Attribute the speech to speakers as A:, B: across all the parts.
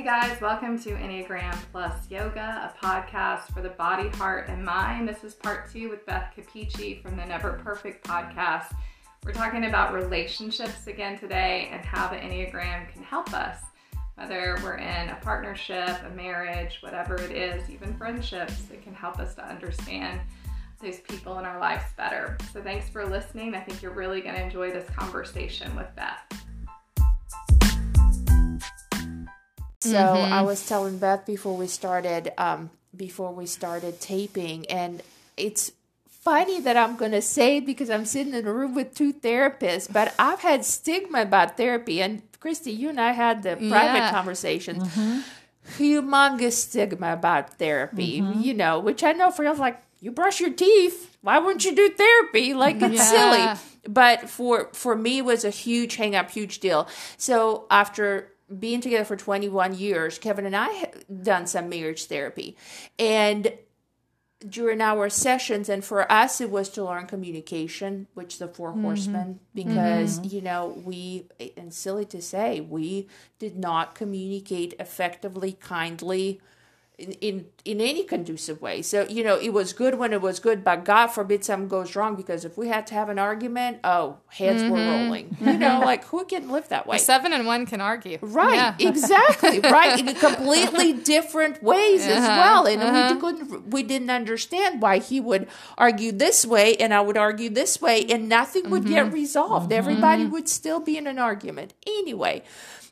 A: Hey guys, welcome to Enneagram Plus Yoga, a podcast for the body, heart, and mind. This is part two with Beth Capici from the Never Perfect podcast. We're talking about relationships again today and how the Enneagram can help us, whether we're in a partnership, a marriage, whatever it is, even friendships, it can help us to understand those people in our lives better. So thanks for listening. I think you're really going to enjoy this conversation with Beth.
B: So mm-hmm. I was telling Beth before we started, um, before we started taping, and it's funny that I'm going to say because I'm sitting in a room with two therapists, but I've had stigma about therapy, and Christy, you and I had the yeah. private conversations. Mm-hmm. Humongous stigma about therapy, mm-hmm. you know, which I know for you, like you brush your teeth. Why wouldn't you do therapy? Like it's yeah. silly. But for for me, it was a huge hang up, huge deal. So after being together for 21 years, Kevin and I have done some marriage therapy. And during our sessions, and for us, it was to learn communication, which the 4 mm-hmm. horsemen, because, mm-hmm. you know, we, and silly to say, we did not communicate effectively, kindly, in, in in any conducive way. So you know, it was good when it was good, but God forbid something goes wrong because if we had to have an argument, oh, heads mm-hmm. were rolling. You know, like who can live that way?
C: Seven and one can argue,
B: right? Yeah. exactly, right, in completely different ways uh-huh. as well, and uh-huh. we couldn't we didn't understand why he would argue this way and I would argue this way, and nothing would mm-hmm. get resolved. Mm-hmm. Everybody would still be in an argument anyway.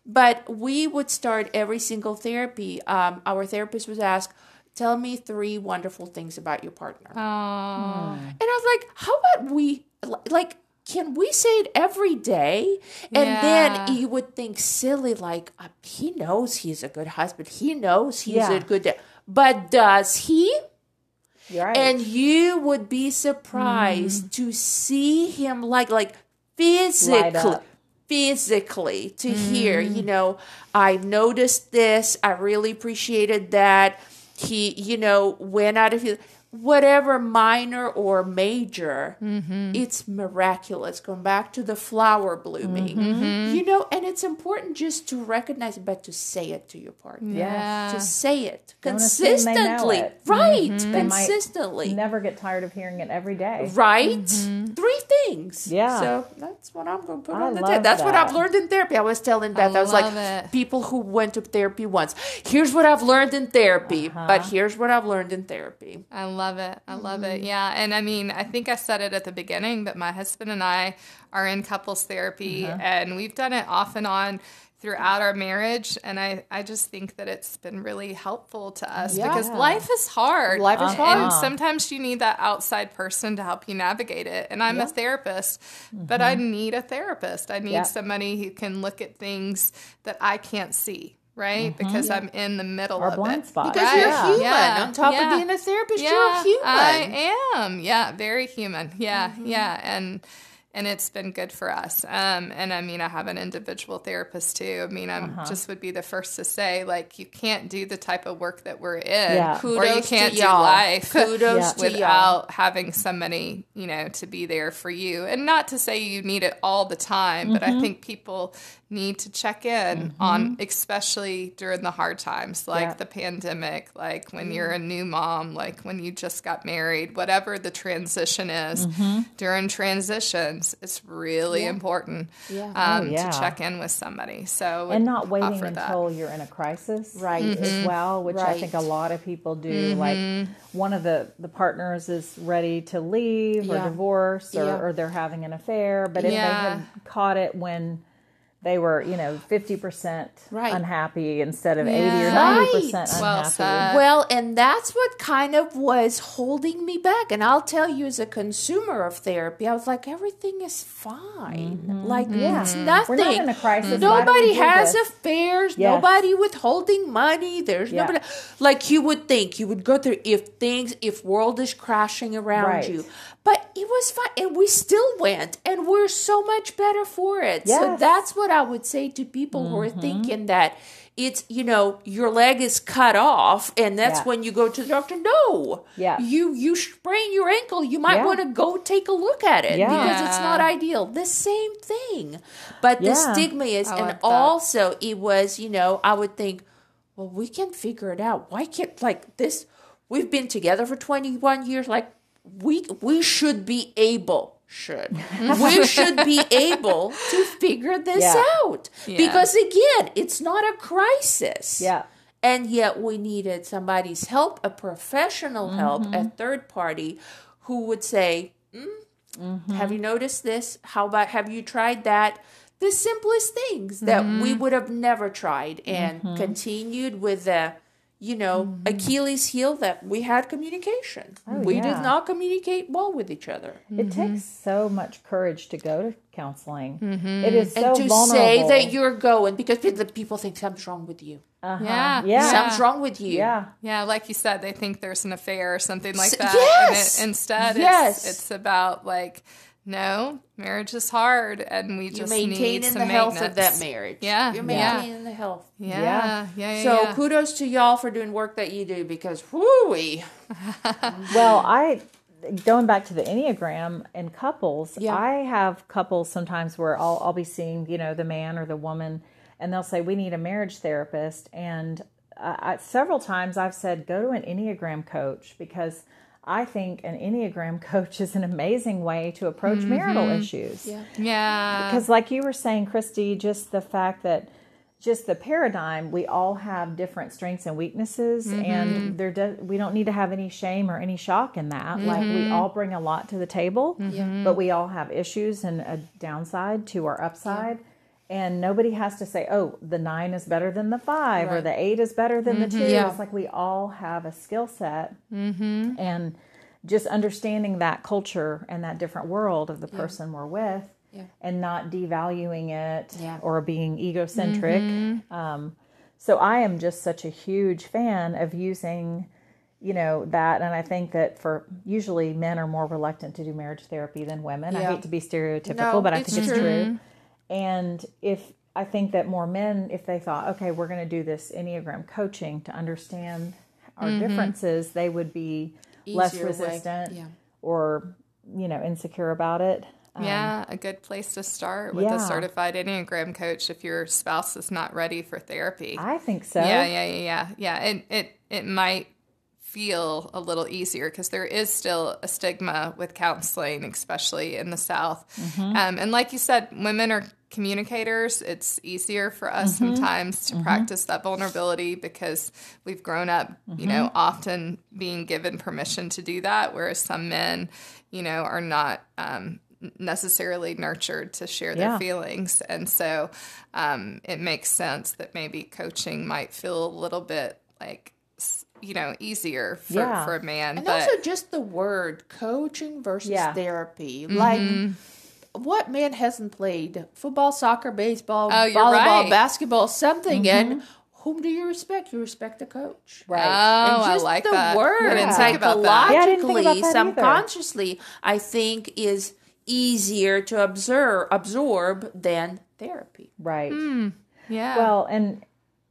B: But we would start every single therapy. Um, our therapist would ask, Tell me three wonderful things about your partner.
C: Aww.
B: And I was like, How about we, like, can we say it every day? And yeah. then you would think silly, like, uh, he knows he's a good husband. He knows he's yeah. a good dad. But does he? Right. And you would be surprised mm. to see him like like physically physically to mm. hear, you know, I've noticed this. I really appreciated that. He, you know, went out of his whatever minor or major, mm-hmm. it's miraculous. Going back to the flower blooming, mm-hmm. you know, and it's important just to recognize it, but to say it to your partner.
C: Yeah.
B: To say it consistently. It. Right. Mm-hmm. Consistently.
D: never get tired of hearing it every day.
B: Right. Mm-hmm. Three things.
D: Yeah.
B: So that's what I'm going to put I on the table. That's that. what I've learned in therapy. I was telling Beth, I, I was like, it. people who went to therapy once, here's what I've learned in therapy, uh-huh. but here's what I've learned in therapy.
C: I love it. I love mm-hmm. it. Yeah. And I mean, I think I said it at the beginning, but my husband and I are in couples therapy mm-hmm. and we've done it off and on throughout our marriage and I, I just think that it's been really helpful to us yeah. because life is hard
B: life is hard
C: and sometimes you need that outside person to help you navigate it and i'm yeah. a therapist mm-hmm. but i need a therapist i need yeah. somebody who can look at things that i can't see right? Mm-hmm. Because yeah. I'm in the middle
D: Our
C: of
D: blind
C: it.
D: Spot.
B: Because
C: right?
B: you're human. Yeah. On top yeah. of being a therapist, you're human.
C: I am. Yeah, very human. Yeah, mm-hmm. yeah, and and it's been good for us. Um, and I mean, I have an individual therapist too. I mean, I uh-huh. just would be the first to say, like, you can't do the type of work that we're in, yeah. or you can't do y'all. life
B: Kudos
C: yeah. without having somebody, you know, to be there for you. And not to say you need it all the time, mm-hmm. but I mm-hmm. think people need to check in mm-hmm. on especially during the hard times like yeah. the pandemic like when mm-hmm. you're a new mom like when you just got married whatever the transition is mm-hmm. during transitions it's really yeah. important yeah. Um, oh, yeah. to check in with somebody so
D: and not waiting until you're in a crisis right as mm-hmm. well which right. i think a lot of people do like mm-hmm. one of the the partners is ready to leave or divorce or, or, they're having an affair but if they had caught it when they were, you know, 50% right. unhappy instead of yeah. 80 or 90% right. unhappy. Well,
B: well, and that's what kind of was holding me back. And I'll tell you, as a consumer of therapy, I was like, everything is fine. Mm-hmm. Like, yeah. it's nothing.
D: We're not in a crisis.
B: Nobody has this? affairs, yes. nobody withholding money. There's yeah. nobody. Like, you would think, you would go through if things, if world is crashing around right. you. But it was fine. And we still went, and we're so much better for it. Yes. So that's what I would say to people mm-hmm. who are mm-hmm. thinking that it's, you know, your leg is cut off, and that's yeah. when you go to the doctor. No.
D: Yeah.
B: You, you sprain your ankle, you might yeah. want to go take a look at it yeah. because it's not ideal. The same thing. But the stigma is, and also it was, you know, I would think, well, we can figure it out. Why can't like this? We've been together for 21 years. Like we we should be able should we should be able to figure this yeah. out yeah. because again it's not a crisis
D: yeah
B: and yet we needed somebody's help a professional help mm-hmm. a third party who would say mm, mm-hmm. have you noticed this how about have you tried that the simplest things that mm-hmm. we would have never tried and mm-hmm. continued with the you know mm-hmm. achilles heel that we had communication oh, we yeah. did not communicate well with each other
D: it mm-hmm. takes so much courage to go to counseling mm-hmm. it is so and to vulnerable.
B: say that you're going because people think something's wrong with you
C: uh-huh. Yeah.
B: yeah. Something's wrong with you.
D: Yeah.
C: Yeah. Like you said, they think there's an affair or something like that. Yes. It, instead, yes. It's, it's about like, no, marriage is hard, and we just You're maintaining
B: the health of that marriage.
C: Yeah,
B: you're maintaining yeah. the health.
C: Yeah, yeah, yeah.
B: yeah so yeah. kudos to y'all for doing work that you do because whoo
D: well, I going back to the enneagram and couples. Yeah. I have couples sometimes where I'll I'll be seeing you know the man or the woman, and they'll say we need a marriage therapist, and uh, several times I've said go to an enneagram coach because I think an Enneagram coach is an amazing way to approach mm-hmm. marital issues.
C: Yeah. Yeah.
D: Because, like you were saying, Christy, just the fact that just the paradigm, we all have different strengths and weaknesses, mm-hmm. and there does we don't need to have any shame or any shock in that. Mm-hmm. Like we all bring a lot to the table, mm-hmm. but we all have issues and a downside to our upside. Yeah and nobody has to say, "Oh, the nine is better than the five, right. or the eight is better than mm-hmm. the 2 yeah. It's like we all have a skill set, mm-hmm. and just understanding that culture and that different world of the person yeah. we're with, yeah. and not devaluing it or being egocentric. Mm-hmm. Um, so I am just such a huge fan of using you know that and i think that for usually men are more reluctant to do marriage therapy than women yeah. i hate to be stereotypical no, but i think it's true, true. And if I think that more men, if they thought, okay, we're going to do this Enneagram coaching to understand our mm-hmm. differences, they would be Easier less resistant yeah. or, you know, insecure about it.
C: Um, yeah, a good place to start with yeah. a certified Enneagram coach if your spouse is not ready for therapy.
D: I think so.
C: Yeah, yeah, yeah, yeah. Yeah, it it it might feel a little easier because there is still a stigma with counseling, especially in the South. Mm-hmm. Um, and like you said, women are communicators, it's easier for us mm-hmm. sometimes to mm-hmm. practice that vulnerability because we've grown up, mm-hmm. you know, mm-hmm. often being given permission to do that, whereas some men, you know, are not. Um, necessarily nurtured to share their yeah. feelings and so um, it makes sense that maybe coaching might feel a little bit like you know easier for, yeah. for a man
B: and
C: but...
B: also just the word coaching versus yeah. therapy mm-hmm. like what man hasn't played football, soccer, baseball, oh, volleyball, right. basketball, something, mm-hmm. and whom do you respect? You respect the coach,
C: right? Oh,
B: and
C: just I like
B: the
C: that.
B: word,
C: I
B: didn't think about that. Yeah, I didn't think about that subconsciously, either. I think is easier to absorb absorb than therapy,
D: right?
C: Mm, yeah.
D: Well, and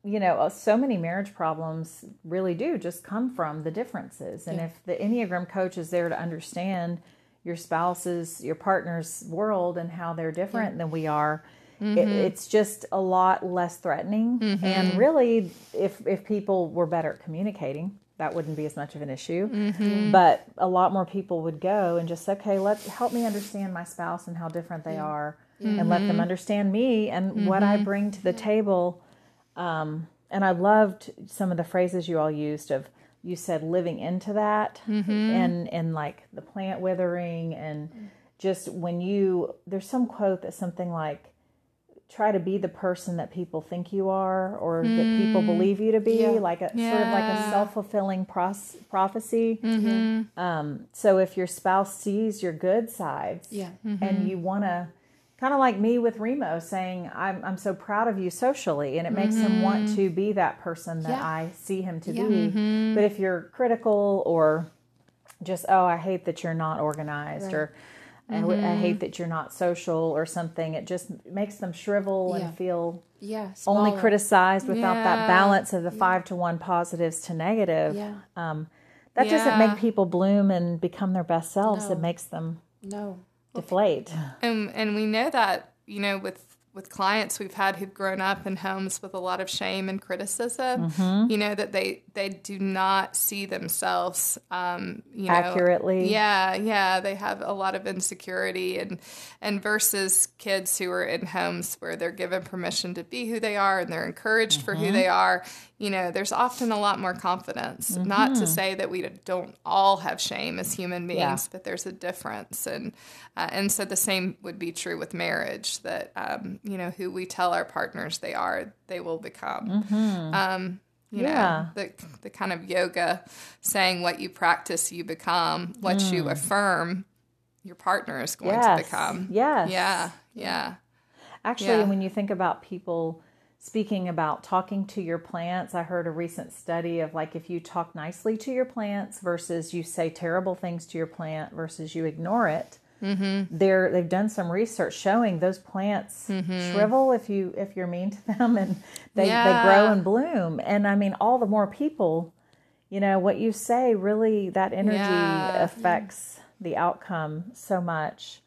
D: you know, uh, so many marriage problems really do just come from the differences, and yeah. if the enneagram coach is there to understand your spouse's, your partner's world and how they're different yeah. than we are, mm-hmm. it, it's just a lot less threatening. Mm-hmm. And really, if if people were better at communicating, that wouldn't be as much of an issue. Mm-hmm. But a lot more people would go and just say, okay, let help me understand my spouse and how different they are, and let them mm-hmm. understand me and what I mm-hmm. bring to the table. Um, and I loved some of the phrases you all used of you said living into that mm-hmm. and and like the plant withering and just when you there's some quote that's something like try to be the person that people think you are or mm. that people mm. believe you to be yeah. like a yeah. sort of like a self-fulfilling pros- prophecy mm-hmm. um, so if your spouse sees your good sides
B: yeah.
D: mm-hmm. and you want to kind of like me with Remo saying, I'm, I'm so proud of you socially. And it makes mm-hmm. him want mm-hmm. to be that person that yeah. I see him to yeah. be. Mm-hmm. But if you're critical or just, oh, I hate that you're not organized right. or mm-hmm. I, I, hate that you're not social or something, it just makes them shrivel yeah. and feel
B: yeah,
D: only criticized without that balance of the five to one positives to negative.
B: Yeah.
D: Um, that doesn't make people bloom and become their best selves. No. It makes them
B: no
D: deflate.
C: And and we know that you know with with clients we've had who've grown up in homes with a lot of shame and criticism, mm-hmm. you know, that they they do not see themselves, um, you know,
D: accurately.
C: Yeah, yeah, they have a lot of insecurity, and and versus kids who are in homes where they're given permission to be who they are and they're encouraged mm-hmm. for who mm-hmm. they are. You know, there's often a lot more confidence. Mm-hmm. Not to say that we don't all have shame as human beings, yeah. but there's a difference, and uh, and so the same would be true with marriage. That um, you know, who we tell our partners they are, they will become. Mm-hmm. Um, you yeah. know, the the kind of yoga saying what you practice, you become. What mm. you affirm, your partner is going yes. to become.
D: Yes.
C: Yeah. Yeah.
D: Actually, yeah. when you think about people speaking about talking to your plants, I heard a recent study of like if you talk nicely to your plants versus you say terrible things to your plant versus you ignore it Mm-hmm. They're they've done some research showing those plants mm-hmm. shrivel if you if you're mean to them, and they yeah. they grow and bloom. And I mean, all the more people, you know, what you say really that energy yeah. affects the outcome so much.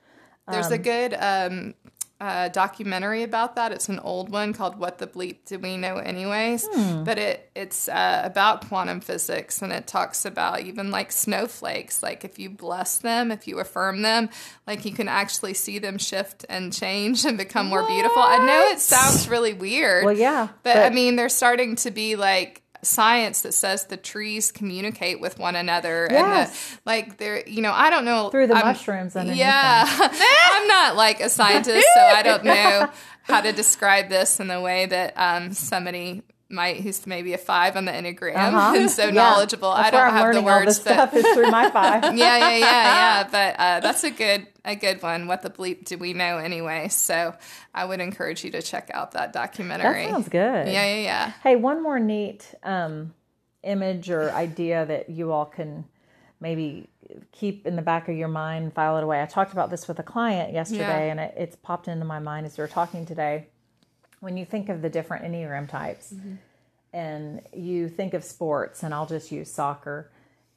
C: There's um, a good um, uh, documentary about that. It's an old one called "What the Bleep Do We Know Anyways?" Hmm. But it it's uh, about quantum physics and it talks about even like snowflakes. Like if you bless them, if you affirm them, like you can actually see them shift and change and become more beautiful. I know it sounds really weird.
D: Well, yeah,
C: but, but I mean they're starting to be like science that says the trees communicate with one another yes. and the, like they're you know I don't know.
D: Through the I'm, mushrooms and
C: yeah. I'm not like a scientist so I don't know how to describe this in the way that um, somebody might who's maybe a five on the enneagram uh-huh. and so yeah. knowledgeable.
D: That's
C: I don't have
D: the
C: words.
D: This stuff is through my five.
C: yeah, yeah, yeah, yeah. But uh, that's a good a good one. What the bleep do we know anyway? So I would encourage you to check out that documentary.
D: That sounds good.
C: Yeah, yeah, yeah.
D: Hey, one more neat um, image or idea that you all can maybe keep in the back of your mind file it away. I talked about this with a client yesterday, yeah. and it, it's popped into my mind as we were talking today when you think of the different Enneagram types mm-hmm. and you think of sports, and I'll just use soccer,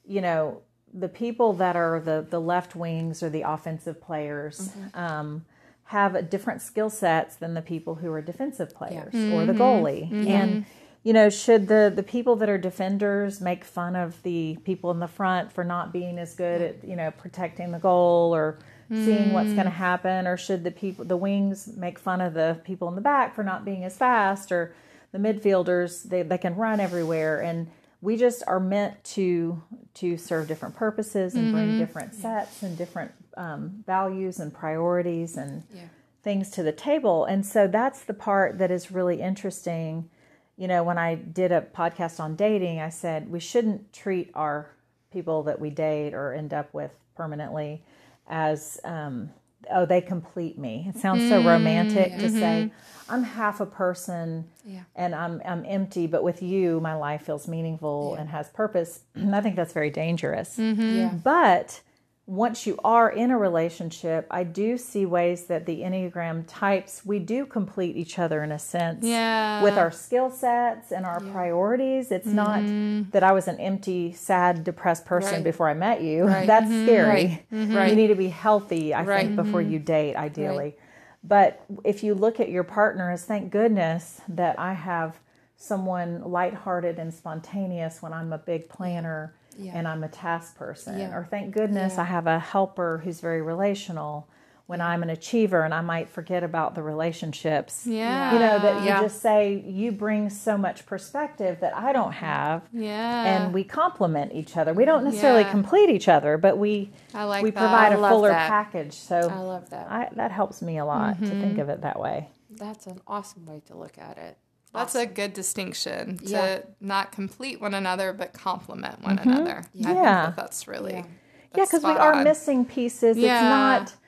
D: you know, the people that are the, the left wings or the offensive players mm-hmm. um, have different skill sets than the people who are defensive players yeah. or the mm-hmm. goalie. Mm-hmm. And, you know, should the, the people that are defenders make fun of the people in the front for not being as good at, you know, protecting the goal or – seeing what's going to mm. happen or should the people the wings make fun of the people in the back for not being as fast or the midfielders they, they can run everywhere and we just are meant to to serve different purposes and mm-hmm. bring different sets and different um, values and priorities and yeah. things to the table and so that's the part that is really interesting you know when i did a podcast on dating i said we shouldn't treat our people that we date or end up with permanently as um, oh they complete me it sounds so romantic mm, to mm-hmm. say i'm half a person yeah. and i'm i'm empty but with you my life feels meaningful yeah. and has purpose And i think that's very dangerous mm-hmm. yeah. but once you are in a relationship, I do see ways that the Enneagram types, we do complete each other in a sense
C: yeah.
D: with our skill sets and our yeah. priorities. It's mm-hmm. not that I was an empty, sad, depressed person right. before I met you. Right. That's mm-hmm. scary. Right. Mm-hmm. You need to be healthy, I think, before you mm-hmm. date, ideally. But if you look at your partner as thank goodness that I have someone lighthearted and spontaneous when I'm a big planner yeah. and I'm a task person. Yeah. Or thank goodness yeah. I have a helper who's very relational when I'm an achiever and I might forget about the relationships.
C: Yeah.
D: You know, that you just say, you bring so much perspective that I don't have.
C: Yeah.
D: And we complement each other. We don't necessarily complete each other, but we
C: I like
D: we
C: that.
D: provide
C: I
D: a fuller that. package. So
B: I love that.
D: I, that helps me a lot mm-hmm. to think of it that way.
B: That's an awesome way to look at it.
C: That's awesome. a good distinction to yeah. not complete one another, but complement one mm-hmm. another.
D: Yeah. I think
C: that that's really
D: yeah, because we are missing pieces. Yeah. It's not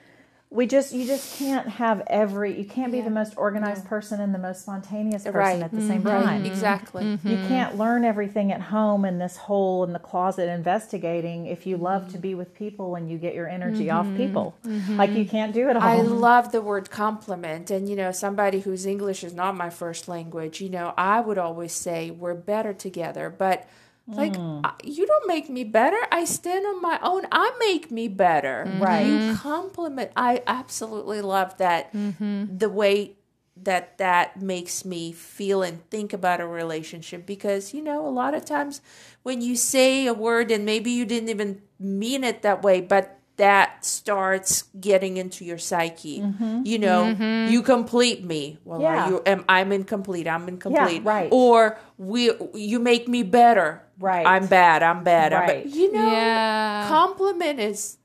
D: we just you just can't have every you can't be yeah. the most organized yeah. person and the most spontaneous person right. at the mm-hmm. same time
B: exactly
D: mm-hmm. you can't learn everything at home in this hole in the closet investigating if you love to be with people and you get your energy mm-hmm. off people mm-hmm. like you can't do it all
B: i love the word complement and you know somebody whose english is not my first language you know i would always say we're better together but like mm. you don't make me better. I stand on my own. I make me better.
D: Mm-hmm. Right.
B: You complement. I absolutely love that. Mm-hmm. The way that that makes me feel and think about a relationship because you know a lot of times when you say a word and maybe you didn't even mean it that way but that starts getting into your psyche mm-hmm. you know mm-hmm. you complete me well yeah. you am i'm incomplete i'm incomplete
D: yeah, right
B: or we you make me better
D: right
B: i'm bad i'm bad right. I'm bad. you know yeah. complement is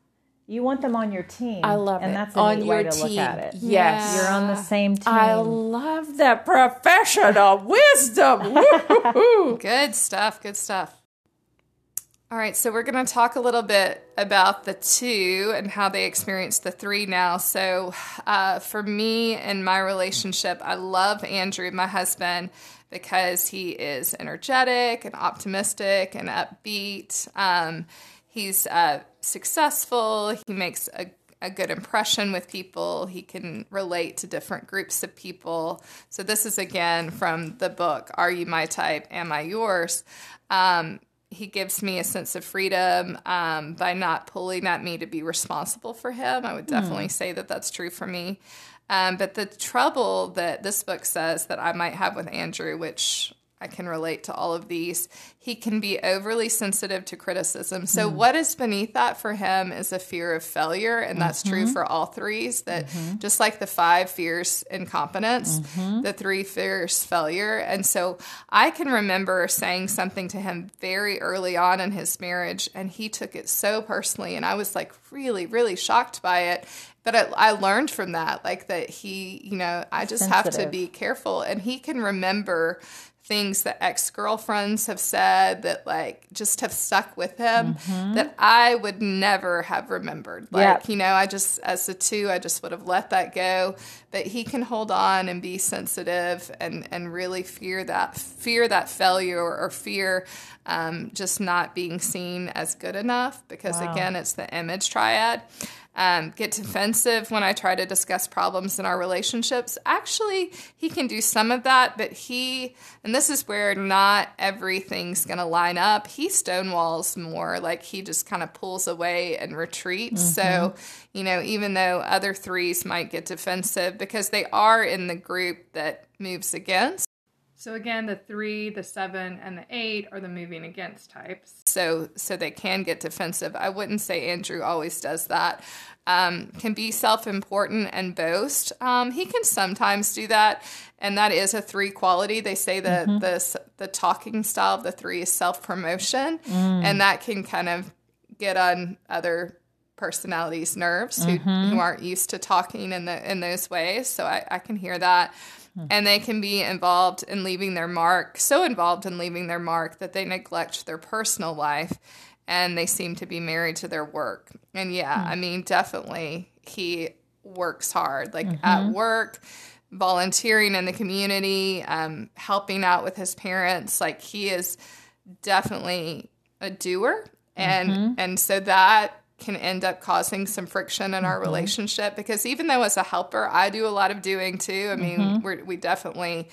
D: you want them on your team.
B: I love
D: and
B: it.
D: And that's a on neat way to team. look at it.
B: Yes.
D: You're on the same team.
B: I love that professional wisdom.
C: good stuff. Good stuff. All right, so we're going to talk a little bit about the two and how they experience the three now. So, uh, for me and my relationship, I love Andrew, my husband, because he is energetic and optimistic and upbeat. Um, he's uh, successful. He makes a, a good impression with people. He can relate to different groups of people. So, this is again from the book, Are You My Type? Am I Yours? Um, he gives me a sense of freedom um, by not pulling at me to be responsible for him. I would definitely mm. say that that's true for me. Um, but the trouble that this book says that I might have with Andrew, which I can relate to all of these. He can be overly sensitive to criticism. So, mm. what is beneath that for him is a fear of failure. And that's mm-hmm. true for all threes. That mm-hmm. just like the five fears incompetence, mm-hmm. the three fears failure. And so, I can remember saying something to him very early on in his marriage, and he took it so personally. And I was like really, really shocked by it but I, I, learned from that like that he you know i just Sensitive. have to be careful and he can remember things that ex-girlfriends have said that like just have stuck with him mm-hmm. that I would never have remembered. Like, yep. you know, I just as a two, I just would have let that go. But he can hold on and be sensitive and and really fear that fear that failure or, fear um, just not being seen as good enough because wow. again, it's the image triad um, get defensive when I try to discuss problems in our relationships. Actually, he can do some of that, but he, and this is where not everything's going to line up, he stonewalls more. Like he just kind of pulls away and retreats. Mm-hmm. So, you know, even though other threes might get defensive because they are in the group that moves against.
A: So again, the three, the seven, and the eight are the moving against types.
C: So so they can get defensive. I wouldn't say Andrew always does that. Um, can be self-important and boast. Um, he can sometimes do that, and that is a three quality. They say that mm-hmm. the the talking style of the three is self-promotion, mm. and that can kind of get on other personalities' nerves who, mm-hmm. who aren't used to talking in the in those ways. So I, I can hear that. And they can be involved in leaving their mark, so involved in leaving their mark that they neglect their personal life and they seem to be married to their work. And yeah, mm. I mean, definitely he works hard, like mm-hmm. at work, volunteering in the community, um, helping out with his parents. Like he is definitely a doer. And mm-hmm. and so that can end up causing some friction in our mm-hmm. relationship because even though as a helper I do a lot of doing too. I mean, mm-hmm. we definitely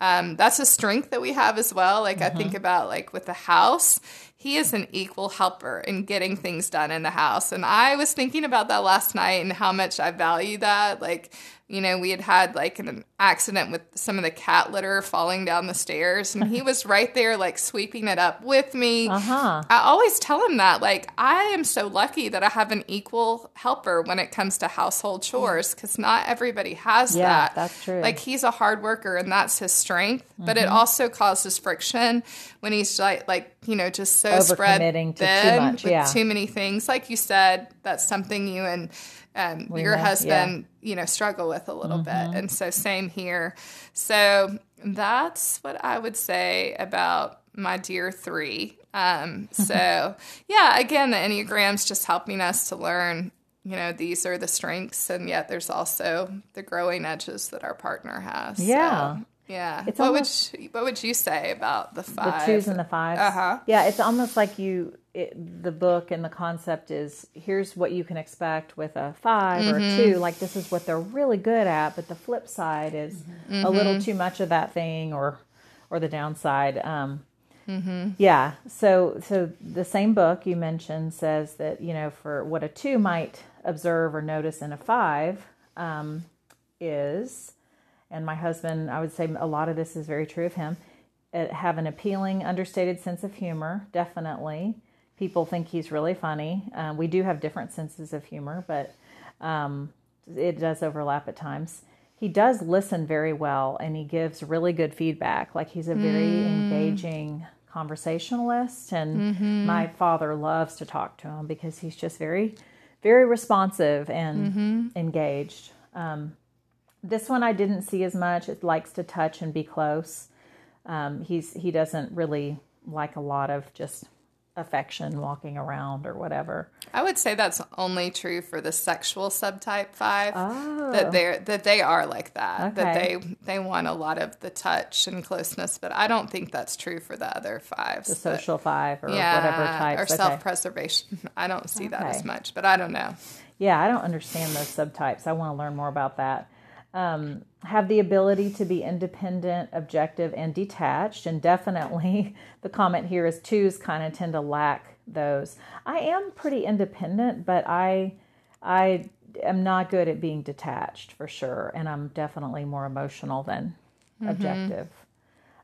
C: um, that's a strength that we have as well. Like mm-hmm. I think mm-hmm. about like with the house, he is an equal helper in getting things done in the house. And I was thinking about that last night and how much I value that. Like you know, we had had like an accident with some of the cat litter falling down the stairs, and he was right there, like sweeping it up with me. Uh-huh. I always tell him that, like, I am so lucky that I have an equal helper when it comes to household chores because not everybody has
D: yeah,
C: that.
D: That's true.
C: Like, he's a hard worker, and that's his strength, mm-hmm. but it mm-hmm. also causes friction when he's like, like you know, just so spread thin too much. Yeah. with too many things. Like you said, that's something you and um, your husband, yeah. you know, struggle with a little mm-hmm. bit. And so, same here. So, that's what I would say about my dear three. Um, so, yeah, again, the Enneagram's just helping us to learn, you know, these are the strengths, and yet there's also the growing edges that our partner has.
D: Yeah.
C: So, yeah. It's what almost, would you, what would you say about the five?
D: The twos and the fives.
C: Uh huh.
D: Yeah, it's almost like you it, the book and the concept is here's what you can expect with a 5 mm-hmm. or a mm-hmm. two. Like this is what they're really good at, but the flip side is mm-hmm. a little too much of that thing, or or the downside. Um, mm-hmm. Yeah. So so the same book you mentioned says that you know for what a two might observe or notice in a five um, is and my husband, I would say a lot of this is very true of him, uh, have an appealing, understated sense of humor, definitely. People think he's really funny. Uh, we do have different senses of humor, but um, it does overlap at times. He does listen very well and he gives really good feedback. Like he's a very mm. engaging conversationalist. And mm-hmm. my father loves to talk to him because he's just very, very responsive and mm-hmm. engaged. Um, this one I didn't see as much. It likes to touch and be close. Um, he's he doesn't really like a lot of just affection walking around or whatever.
C: I would say that's only true for the sexual subtype five. Oh. That they that they are like that. Okay. That they they want a lot of the touch and closeness, but I don't think that's true for the other fives.
D: The social five or yeah, whatever types.
C: Or okay. self preservation. I don't see okay. that as much, but I don't know.
D: Yeah, I don't understand those subtypes. I want to learn more about that um, have the ability to be independent, objective, and detached. And definitely the comment here is twos kind of tend to lack those. I am pretty independent, but I I am not good at being detached for sure, and I'm definitely more emotional than mm-hmm. objective.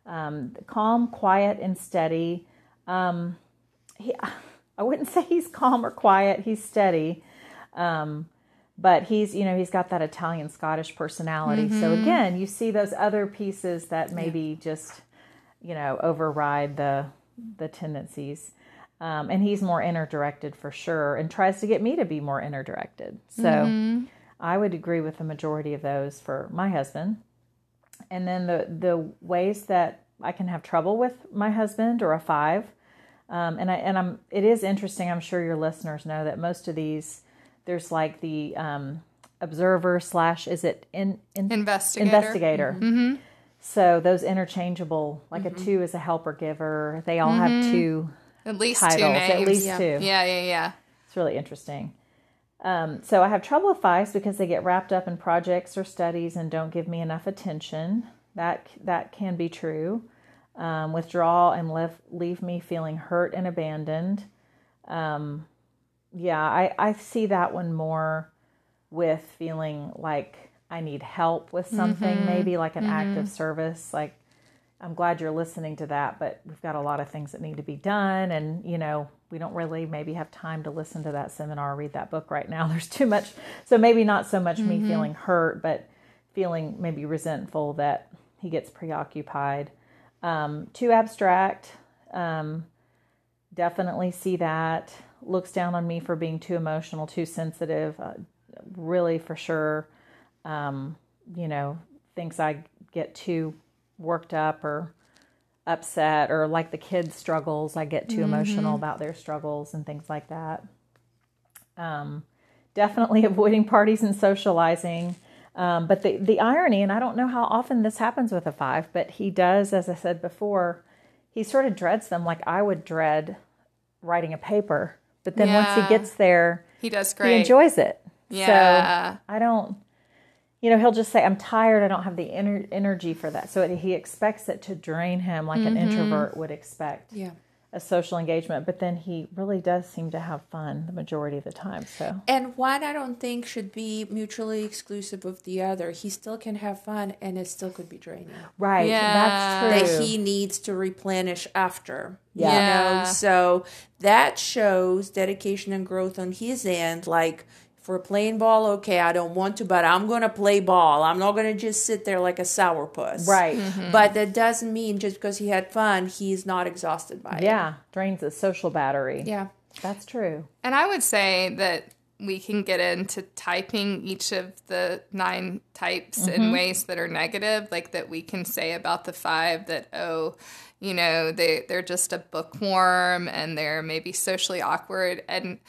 D: Um, calm, quiet, and steady. Um, he, I wouldn't say he's calm or quiet. He's steady. Um, but he's you know he's got that Italian Scottish personality. Mm-hmm. So again, you see those other pieces that maybe yeah. just you know override the the tendencies. Um, and he's more inner directed for sure, and tries to get me to be more inner directed. So mm-hmm. I would agree with the majority of those for my husband. And then the the ways that I can have trouble with my husband or a five, um, and I and I'm it is interesting. I'm sure your listeners know that most of these there's like the um, observer slash is it in, in
C: investigator
D: investigator. Mm-hmm. mm-hmm. So those interchangeable, like mm-hmm. a two is a helper giver. They all mm-hmm. have two
C: at least titles, two names.
D: At least
C: yeah.
D: two.
C: Yeah, yeah, yeah.
D: It's really interesting. Um, so I have trouble with fives because they get wrapped up in projects or studies and don't give me enough attention. That that can be true. Um, withdraw and leave leave me feeling hurt and abandoned. Um, yeah, I, I see that one more with feeling like I need help with something, mm-hmm. maybe like an mm-hmm. act of service. Like, I'm glad you're listening to that, but we've got a lot of things that need to be done. And, you know, we don't really maybe have time to listen to that seminar or read that book right now. There's too much. So maybe not so much mm-hmm. me feeling hurt, but feeling maybe resentful that he gets preoccupied. Um, too abstract. Um, definitely see that looks down on me for being too emotional, too sensitive. Uh, really, for sure, um, you know, thinks I get too worked up or upset, or like the kids' struggles, I get too mm-hmm. emotional about their struggles and things like that. Um, definitely avoiding parties and socializing. Um, but the, the irony, and I don't know how often this happens with a five, but he does, as I said before, he sort of dreads them like I would dread writing a paper. But then yeah. once he gets there,
C: he does great.
D: He enjoys it. Yeah. So I don't, you know, he'll just say, I'm tired. I don't have the ener- energy for that. So it, he expects it to drain him like mm-hmm. an introvert would expect.
B: Yeah
D: a social engagement, but then he really does seem to have fun the majority of the time. So
B: and one I don't think should be mutually exclusive of the other. He still can have fun, and it still could be draining.
D: Right. Yeah. That's
B: true. That he needs to replenish after. Yeah. You know, so that shows dedication and growth on his end. Like for playing ball, okay, I don't want to, but I'm going to play ball. I'm not going to just sit there like a sourpuss.
D: Right. Mm-hmm.
B: But that doesn't mean just because he had fun, he's not exhausted by
D: yeah, it. Yeah, drains the social battery.
B: Yeah.
D: That's true.
C: And I would say that we can get into typing each of the nine types mm-hmm. in ways that are negative, like that we can say about the five that, oh, you know, they, they're just a bookworm and they're maybe socially awkward. And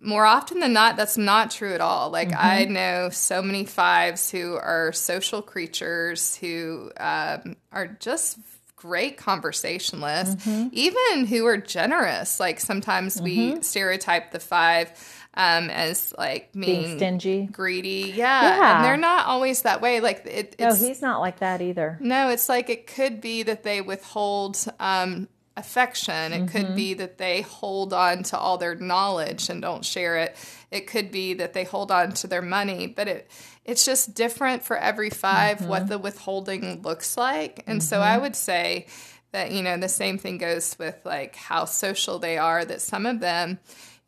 C: more often than not, that's not true at all. Like mm-hmm. I know so many fives who are social creatures who um, are just great conversationalists, mm-hmm. even who are generous. Like sometimes mm-hmm. we stereotype the five um, as like
D: being stingy,
C: greedy. Yeah. yeah. And they're not always that way. Like it,
D: no, he's not like that either.
C: No, it's like it could be that they withhold um, affection. It mm-hmm. could be that they hold on to all their knowledge and don't share it. It could be that they hold on to their money, but it it's just different for every 5 mm-hmm. what the withholding looks like. And mm-hmm. so I would say that you know the same thing goes with like how social they are that some of them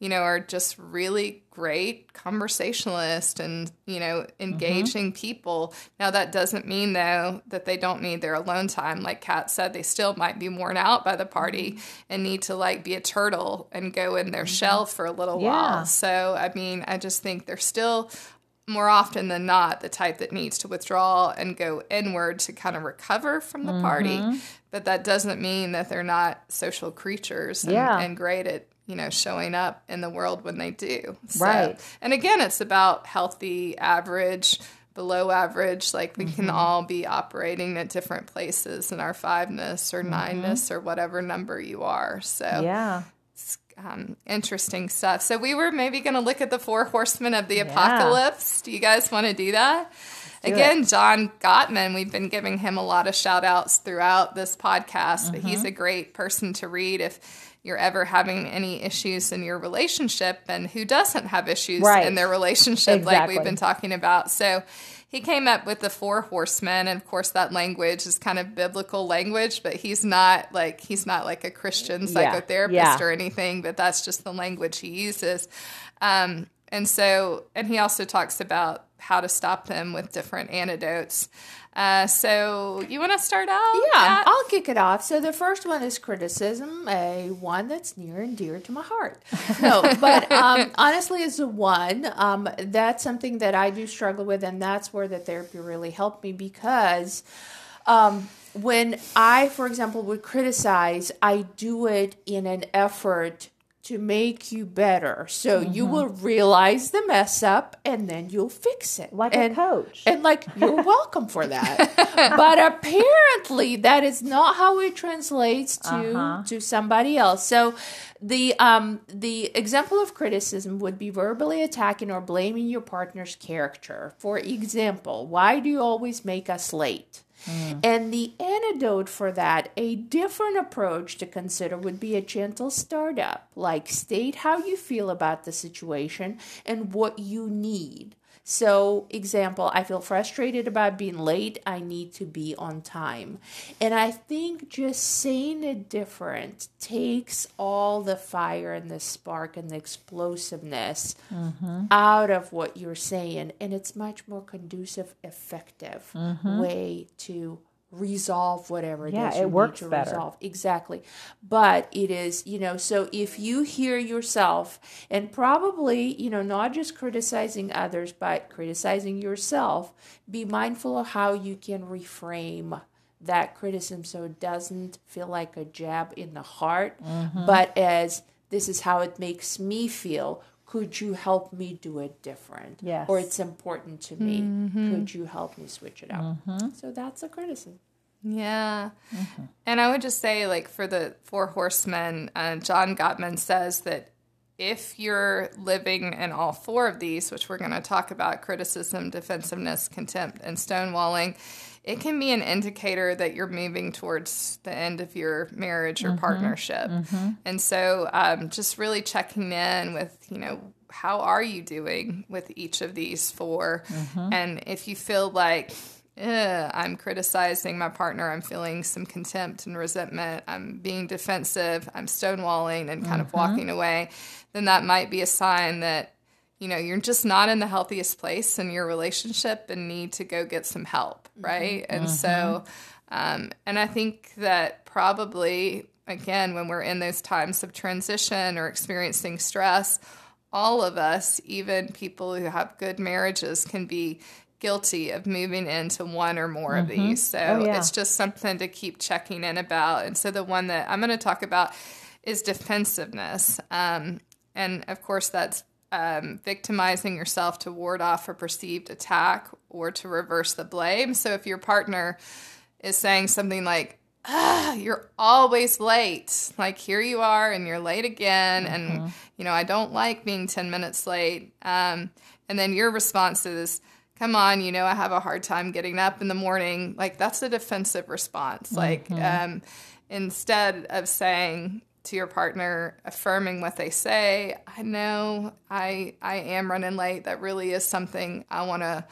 C: you know, are just really great conversationalists and, you know, engaging mm-hmm. people. Now, that doesn't mean, though, that they don't need their alone time. Like Kat said, they still might be worn out by the party mm-hmm. and need to, like, be a turtle and go in their mm-hmm. shell for a little yeah. while. So, I mean, I just think they're still more often than not the type that needs to withdraw and go inward to kind of recover from the mm-hmm. party but that doesn't mean that they're not social creatures and, yeah. and great at you know, showing up in the world when they do. So,
D: right.
C: And again, it's about healthy, average, below average. Like we mm-hmm. can all be operating at different places in our fiveness or mm-hmm. nineness or whatever number you are. So,
D: yeah.
C: Um, interesting stuff. So we were maybe going to look at the four horsemen of the yeah. apocalypse. Do you guys want to do that? Do Again, it. John Gottman, we've been giving him a lot of shout outs throughout this podcast, mm-hmm. but he's mm-hmm. a great person to read if you're ever having any issues in your relationship and who doesn't have issues right. in their relationship exactly. like we've been talking about. So he came up with the four horsemen and of course that language is kind of biblical language but he's not like he's not like a christian psychotherapist yeah. Yeah. or anything but that's just the language he uses um, and so and he also talks about how to stop them with different antidotes uh, so you want to start out?
B: Yeah, I'll kick it off. So the first one is criticism, a one that's near and dear to my heart. No, but um, honestly, as a one, um, that's something that I do struggle with, and that's where the therapy really helped me because. Um, when I, for example, would criticize, I do it in an effort to make you better. So mm-hmm. you will realize the mess up and then you'll fix it.
D: Like
B: and,
D: a coach.
B: And like you're welcome for that. but apparently that is not how it translates to uh-huh. to somebody else. So the um the example of criticism would be verbally attacking or blaming your partner's character. For example, why do you always make us late? Mm. And the antidote for that, a different approach to consider would be a gentle startup, like state how you feel about the situation and what you need. So, example, I feel frustrated about being late. I need to be on time. And I think just saying it different takes all the fire and the spark and the explosiveness mm-hmm. out of what you're saying. And it's much more conducive, effective mm-hmm. way to resolve whatever it
D: yeah,
B: is
D: it works better. Resolve.
B: Exactly. But it is, you know, so if you hear yourself and probably, you know, not just criticizing others, but criticizing yourself, be mindful of how you can reframe that criticism so it doesn't feel like a jab in the heart, mm-hmm. but as this is how it makes me feel. Could you help me do it different?
D: Yes.
B: Or it's important to me. Mm-hmm. Could you help me switch it up? Mm-hmm. So that's a criticism.
C: Yeah. Mm-hmm. And I would just say, like, for the Four Horsemen, uh, John Gottman says that if you're living in all four of these, which we're going to talk about criticism, defensiveness, contempt, and stonewalling, it can be an indicator that you're moving towards the end of your marriage or mm-hmm. partnership. Mm-hmm. And so um, just really checking in with, you know, how are you doing with each of these 4 mm-hmm. And if you feel like, I'm criticizing my partner. I'm feeling some contempt and resentment. I'm being defensive. I'm stonewalling and kind mm-hmm. of walking away. Then that might be a sign that you know you're just not in the healthiest place in your relationship and need to go get some help, mm-hmm. right? Mm-hmm. And so, um, and I think that probably again when we're in those times of transition or experiencing stress all of us, even people who have good marriages, can be guilty of moving into one or more mm-hmm. of these. So oh, yeah. it's just something to keep checking in about. And so the one that I'm going to talk about is defensiveness. Um, and of course, that's um, victimizing yourself to ward off a perceived attack or to reverse the blame. So if your partner is saying something like, ah, you're always late. Like here you are and you're late again. Mm-hmm. And, you know, I don't like being 10 minutes late. Um, and then your response is, come on, you know, I have a hard time getting up in the morning. Like that's a defensive response. Mm-hmm. Like, um, instead of saying to your partner affirming what they say i know i i am running late that really is something i want to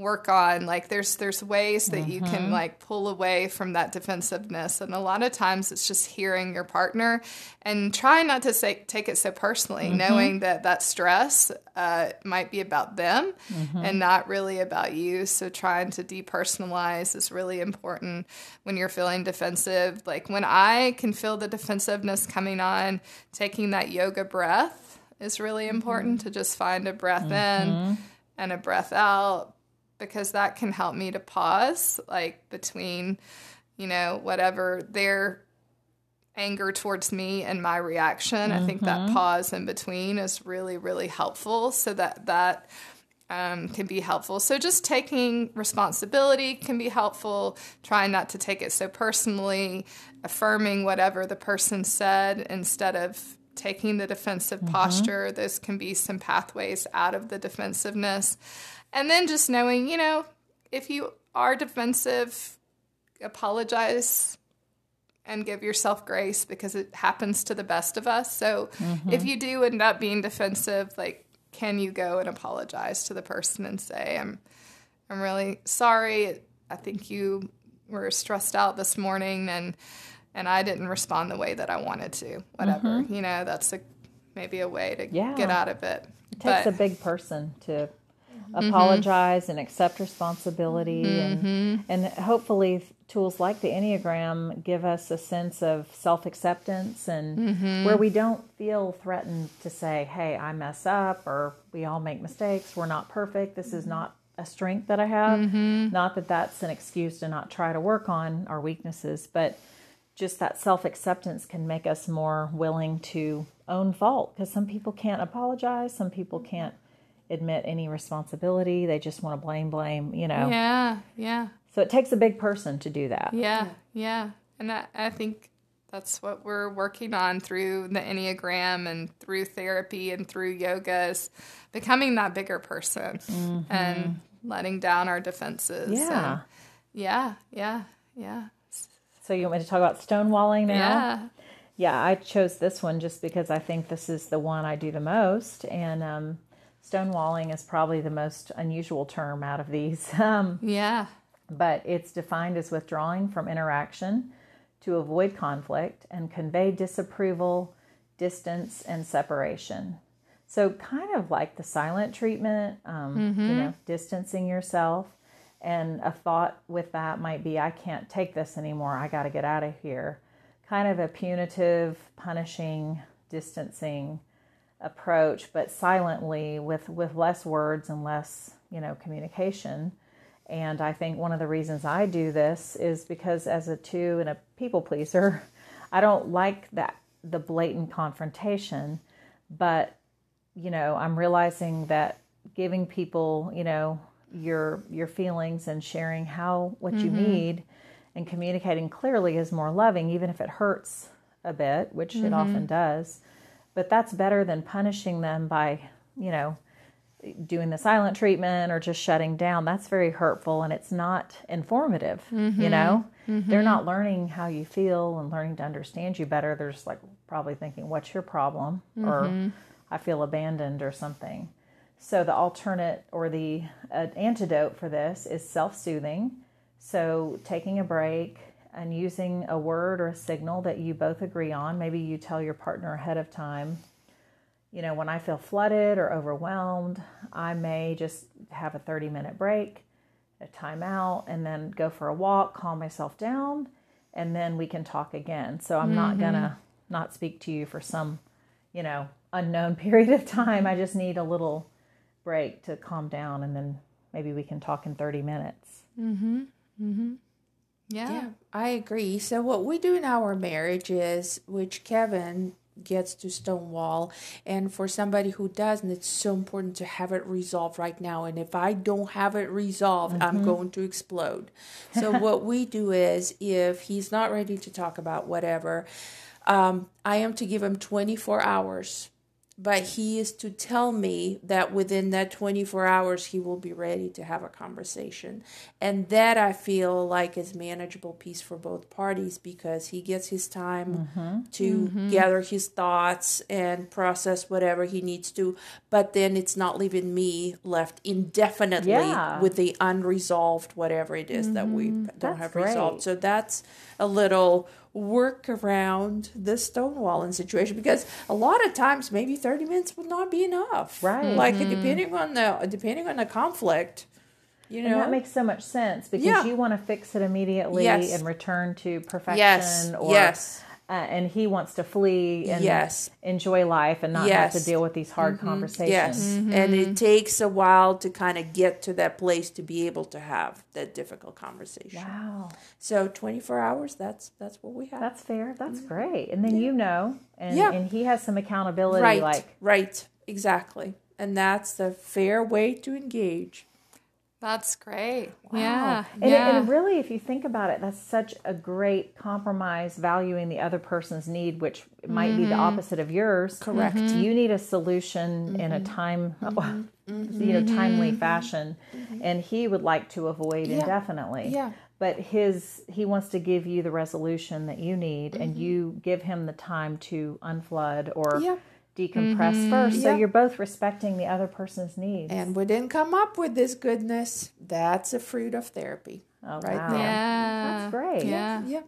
C: work on like there's there's ways that mm-hmm. you can mm-hmm. like pull away from that defensiveness and a lot of times it's just hearing your partner and trying not to say take it so personally mm-hmm. knowing that that stress uh, might be about them mm-hmm. and not really about you so trying to depersonalize is really important when you're feeling defensive like when i can feel the defensiveness coming on taking that yoga breath is really important mm-hmm. to just find a breath in mm-hmm. and a breath out because that can help me to pause like between you know whatever their anger towards me and my reaction mm-hmm. i think that mm-hmm. pause in between is really really helpful so that that um, can be helpful so just taking responsibility can be helpful trying not to take it so personally affirming whatever the person said instead of taking the defensive mm-hmm. posture those can be some pathways out of the defensiveness and then just knowing, you know, if you are defensive, apologize and give yourself grace because it happens to the best of us. So mm-hmm. if you do end up being defensive, like can you go and apologize to the person and say, I'm I'm really sorry. I think you were stressed out this morning and and I didn't respond the way that I wanted to. Whatever. Mm-hmm. You know, that's a maybe a way to yeah. get out of it.
D: It takes but, a big person to. Apologize mm-hmm. and accept responsibility mm-hmm. and and hopefully tools like the enneagram give us a sense of self-acceptance and mm-hmm. where we don't feel threatened to say hey i mess up or we all make mistakes we're not perfect this is not a strength that i have mm-hmm. not that that's an excuse to not try to work on our weaknesses but just that self-acceptance can make us more willing to own fault because some people can't apologize some people can't admit any responsibility. They just want to blame, blame, you know.
C: Yeah, yeah.
D: So it takes a big person to do that.
C: Yeah, yeah. And I, I think that's what we're working on through the Enneagram and through therapy and through yoga is becoming that bigger person mm-hmm. and letting down our defenses.
D: Yeah.
C: And yeah, yeah, yeah.
D: So you want me to talk about stonewalling now? Yeah. Yeah, I chose this one just because I think this is the one I do the most. And um, stonewalling is probably the most unusual term out of these. Um,
C: yeah.
D: But it's defined as withdrawing from interaction to avoid conflict and convey disapproval, distance, and separation. So, kind of like the silent treatment, um, mm-hmm. you know, distancing yourself. And a thought with that might be, I can't take this anymore. I got to get out of here. Kind of a punitive, punishing, distancing approach, but silently with, with less words and less, you know, communication. And I think one of the reasons I do this is because as a two and a people pleaser, I don't like that the blatant confrontation, but you know, I'm realizing that giving people, you know, your your feelings and sharing how what mm-hmm. you need and communicating clearly is more loving even if it hurts a bit, which mm-hmm. it often does but that's better than punishing them by, you know, doing the silent treatment or just shutting down. That's very hurtful and it's not informative, mm-hmm. you know? Mm-hmm. They're not learning how you feel and learning to understand you better. They're just like probably thinking, what's your problem? Mm-hmm. Or I feel abandoned or something. So the alternate or the uh, antidote for this is self soothing. So taking a break, and using a word or a signal that you both agree on. Maybe you tell your partner ahead of time, you know, when I feel flooded or overwhelmed, I may just have a 30 minute break, a timeout, and then go for a walk, calm myself down, and then we can talk again. So I'm mm-hmm. not gonna not speak to you for some, you know, unknown period of time. I just need a little break to calm down, and then maybe we can talk in 30 minutes.
C: Mm-hmm. Mm-hmm.
B: Yeah. yeah, I agree. So what we do in our marriage is, which Kevin gets to stonewall and for somebody who doesn't it's so important to have it resolved right now and if i don't have it resolved mm-hmm. i'm going to explode so what we do is if he's not ready to talk about whatever um, i am to give him 24 hours but he is to tell me that within that 24 hours he will be ready to have a conversation and that i feel like is manageable piece for both parties because he gets his time mm-hmm. to mm-hmm. gather his thoughts and process whatever he needs to but then it's not leaving me left indefinitely yeah. with the unresolved whatever it is mm-hmm. that we mm-hmm. don't that's have great. resolved so that's a little work around the stonewalling situation because a lot of times maybe 30 minutes would not be enough
D: right
B: like mm-hmm. depending on the depending on the conflict you know
D: and that makes so much sense because yeah. you want to fix it immediately yes. and return to perfection
B: yes. or yes
D: uh, and he wants to flee and
B: yes.
D: enjoy life and not yes. have to deal with these hard mm-hmm. conversations.
B: Yes, mm-hmm. and it takes a while to kind of get to that place to be able to have that difficult conversation.
D: Wow.
B: So 24 hours, that's that's what we have.
D: That's fair. That's mm-hmm. great. And then yeah. you know, and, yeah. and he has some accountability.
B: Right,
D: like
B: right, exactly. And that's the fair way to engage.
C: That's great. Wow. Yeah.
D: And,
C: yeah.
D: and really, if you think about it, that's such a great compromise, valuing the other person's need, which might mm-hmm. be the mm-hmm. opposite of yours.
B: Correct.
D: Mm-hmm. You need a solution mm-hmm. in a mm-hmm. time, mm-hmm. you know, timely fashion, and he would like to avoid yeah. indefinitely.
B: Yeah.
D: But his, he wants to give you the resolution that you need, and you give him the time to unflood or. Yeah decompress mm-hmm. first. So you're both respecting the other person's needs.
B: And we didn't come up with this goodness. That's a fruit of therapy.
D: Oh, right wow. there.
C: Yeah.
D: That's great.
C: Yeah.
B: Yeah.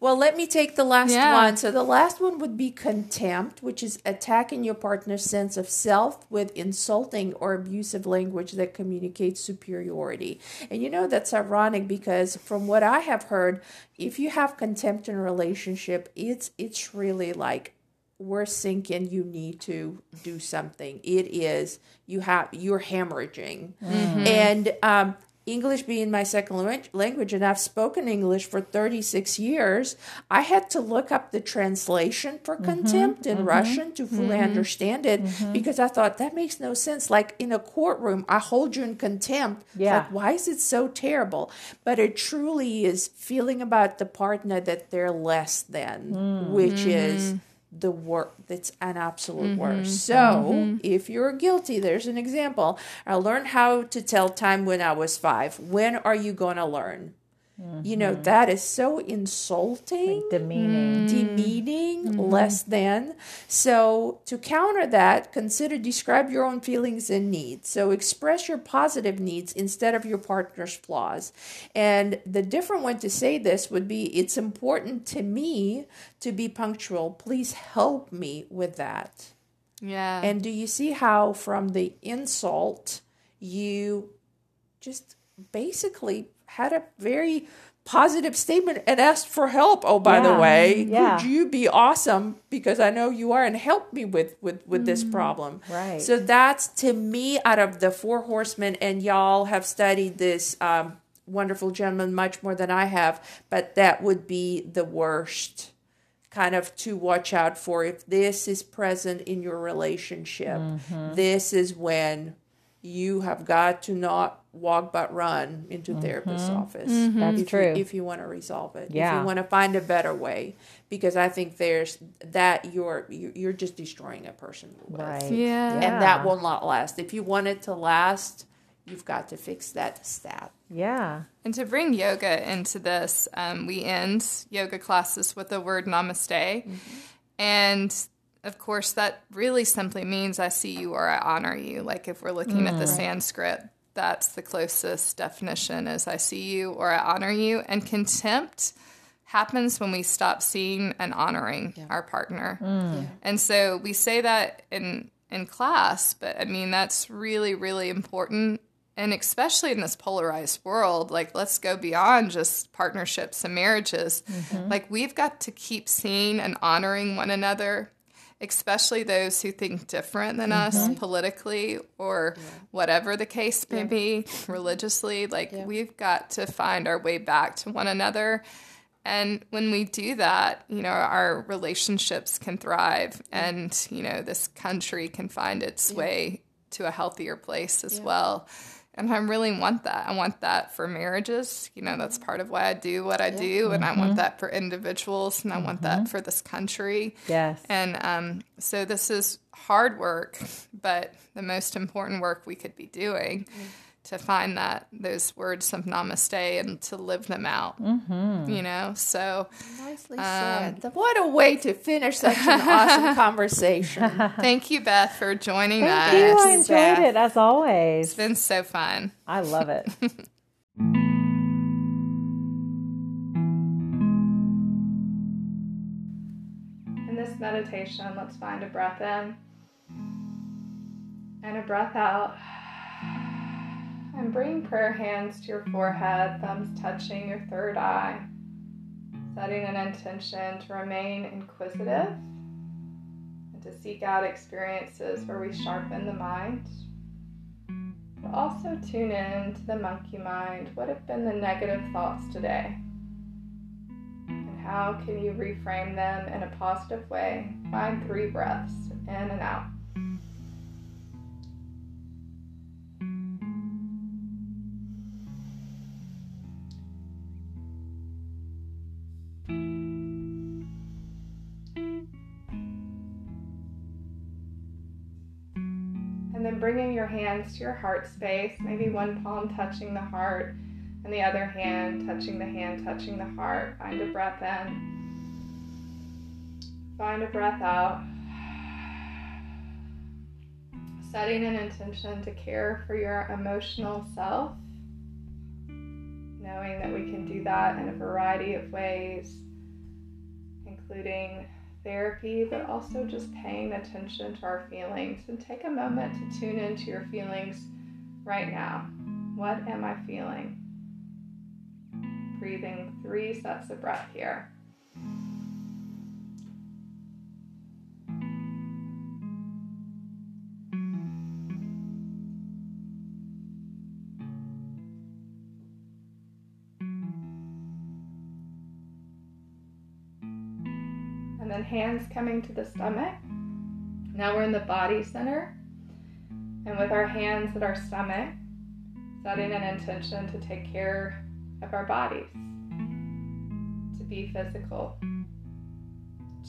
B: Well, let me take the last yeah. one. So, the last one would be contempt, which is attacking your partner's sense of self with insulting or abusive language that communicates superiority. And you know, that's ironic because from what I have heard, if you have contempt in a relationship, it's it's really like we're sinking you need to do something it is you have you're hemorrhaging mm-hmm. and um, english being my second language and i've spoken english for 36 years i had to look up the translation for mm-hmm. contempt in mm-hmm. russian to fully mm-hmm. understand it mm-hmm. because i thought that makes no sense like in a courtroom i hold you in contempt
D: yeah.
B: like why is it so terrible but it truly is feeling about the partner that they're less than mm. which is mm-hmm the work that's an absolute mm-hmm. worst. So, mm-hmm. if you're guilty, there's an example. I learned how to tell time when I was five. When are you going to learn? Mm-hmm. You know, that is so insulting,
D: like demeaning,
B: demeaning, mm-hmm. less than. So, to counter that, consider describe your own feelings and needs. So, express your positive needs instead of your partner's flaws. And the different way to say this would be it's important to me to be punctual. Please help me with that.
C: Yeah.
B: And do you see how from the insult, you just basically had a very positive statement and asked for help. Oh, by yeah. the way, yeah. could you be awesome because I know you are and help me with with with mm, this problem.
D: Right.
B: So that's to me out of the four horsemen, and y'all have studied this um, wonderful gentleman much more than I have, but that would be the worst kind of to watch out for if this is present in your relationship. Mm-hmm. This is when you have got to not walk but run into mm-hmm. therapist's office.
D: Mm-hmm. That's
B: if
D: true.
B: You, if you want to resolve it,
D: yeah.
B: if you want to find a better way, because I think there's that you're you're just destroying a person,
D: right?
C: Yeah.
B: and that will not last. If you want it to last, you've got to fix that stat.
D: Yeah.
C: And to bring yoga into this, um, we end yoga classes with the word namaste. Mm-hmm. And of course, that really simply means I see you or I honor you. Like if we're looking mm. at the mm. Sanskrit, that's the closest definition is I see you or I honor you. And contempt happens when we stop seeing and honoring yeah. our partner. Mm. And so we say that in in class, but I mean that's really really important and especially in this polarized world like let's go beyond just partnerships and marriages mm-hmm. like we've got to keep seeing and honoring one another especially those who think different than mm-hmm. us politically or yeah. whatever the case may yeah. be religiously. Like, yeah. we've got to find our way back to one another. And when we do that, you know, our relationships can thrive and, you know, this country can find its way to a healthier place as well.
E: And I really want that. I want that for marriages. You know, that's part of why I do what I yeah. do. And mm-hmm. I want mm-hmm. that for individuals and I mm-hmm. want that mm-hmm. for this country.
D: Yes.
E: And um, so this is hard work, but the most important work we could be doing. Mm-hmm to find that those words of namaste and to live them out. Mm-hmm. You know, so
B: nicely um, said. What a way to finish such an awesome conversation.
E: Thank you, Beth, for joining
D: Thank
E: us.
D: You. I enjoyed Beth. it as always.
E: It's been so fun.
D: I love it.
C: In this meditation, let's find a breath in and a breath out. And bring prayer hands to your forehead, thumbs touching your third eye, setting an intention to remain inquisitive and to seek out experiences where we sharpen the mind. But also tune in to the monkey mind. What have been the negative thoughts today? And how can you reframe them in a positive way? Find three breaths in and out. Hands to your heart space, maybe one palm touching the heart and the other hand touching the hand, touching the heart. Find a breath in, find a breath out. Setting an intention to care for your emotional self, knowing that we can do that in a variety of ways, including therapy, but also just paying attention to our feelings and take a moment to tune into your feelings right now. What am I feeling? Breathing three sets of breath here. Hands coming to the stomach. Now we're in the body center. And with our hands at our stomach, setting an intention to take care of our bodies, to be physical,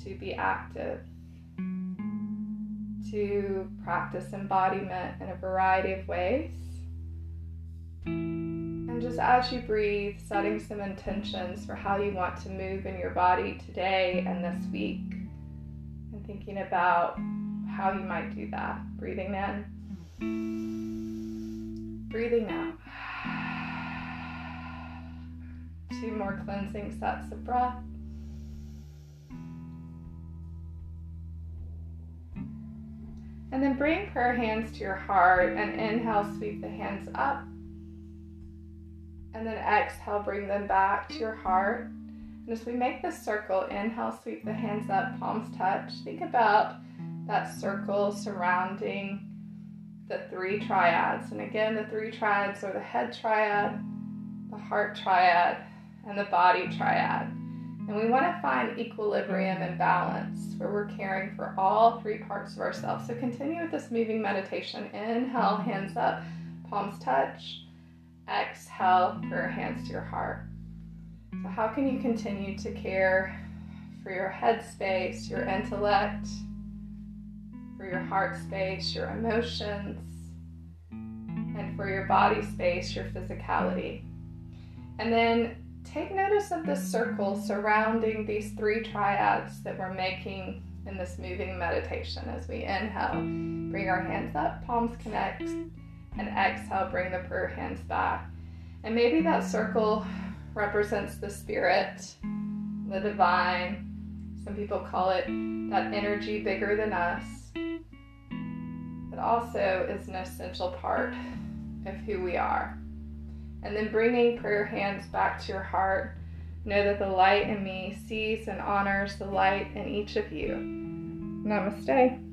C: to be active, to practice embodiment in a variety of ways. And just as you breathe, setting some intentions for how you want to move in your body today and this week. Thinking about how you might do that. Breathing in, breathing out. Two more cleansing sets of breath. And then bring prayer hands to your heart and inhale, sweep the hands up and then exhale, bring them back to your heart. And as we make this circle, inhale, sweep the hands up, palms touch. Think about that circle surrounding the three triads. And again, the three triads are the head triad, the heart triad, and the body triad. And we want to find equilibrium and balance where we're caring for all three parts of ourselves. So continue with this moving meditation. Inhale, hands up, palms touch. Exhale, your hands to your heart. So, how can you continue to care for your head space, your intellect, for your heart space, your emotions, and for your body space, your physicality? And then take notice of the circle surrounding these three triads that we're making in this moving meditation as we inhale. Bring our hands up, palms connect, and exhale, bring the prayer hands back. And maybe that circle represents the spirit, the divine. Some people call it that energy bigger than us. It also is an essential part of who we are. And then bringing prayer hands back to your heart, know that the light in me sees and honors the light in each of you. Namaste.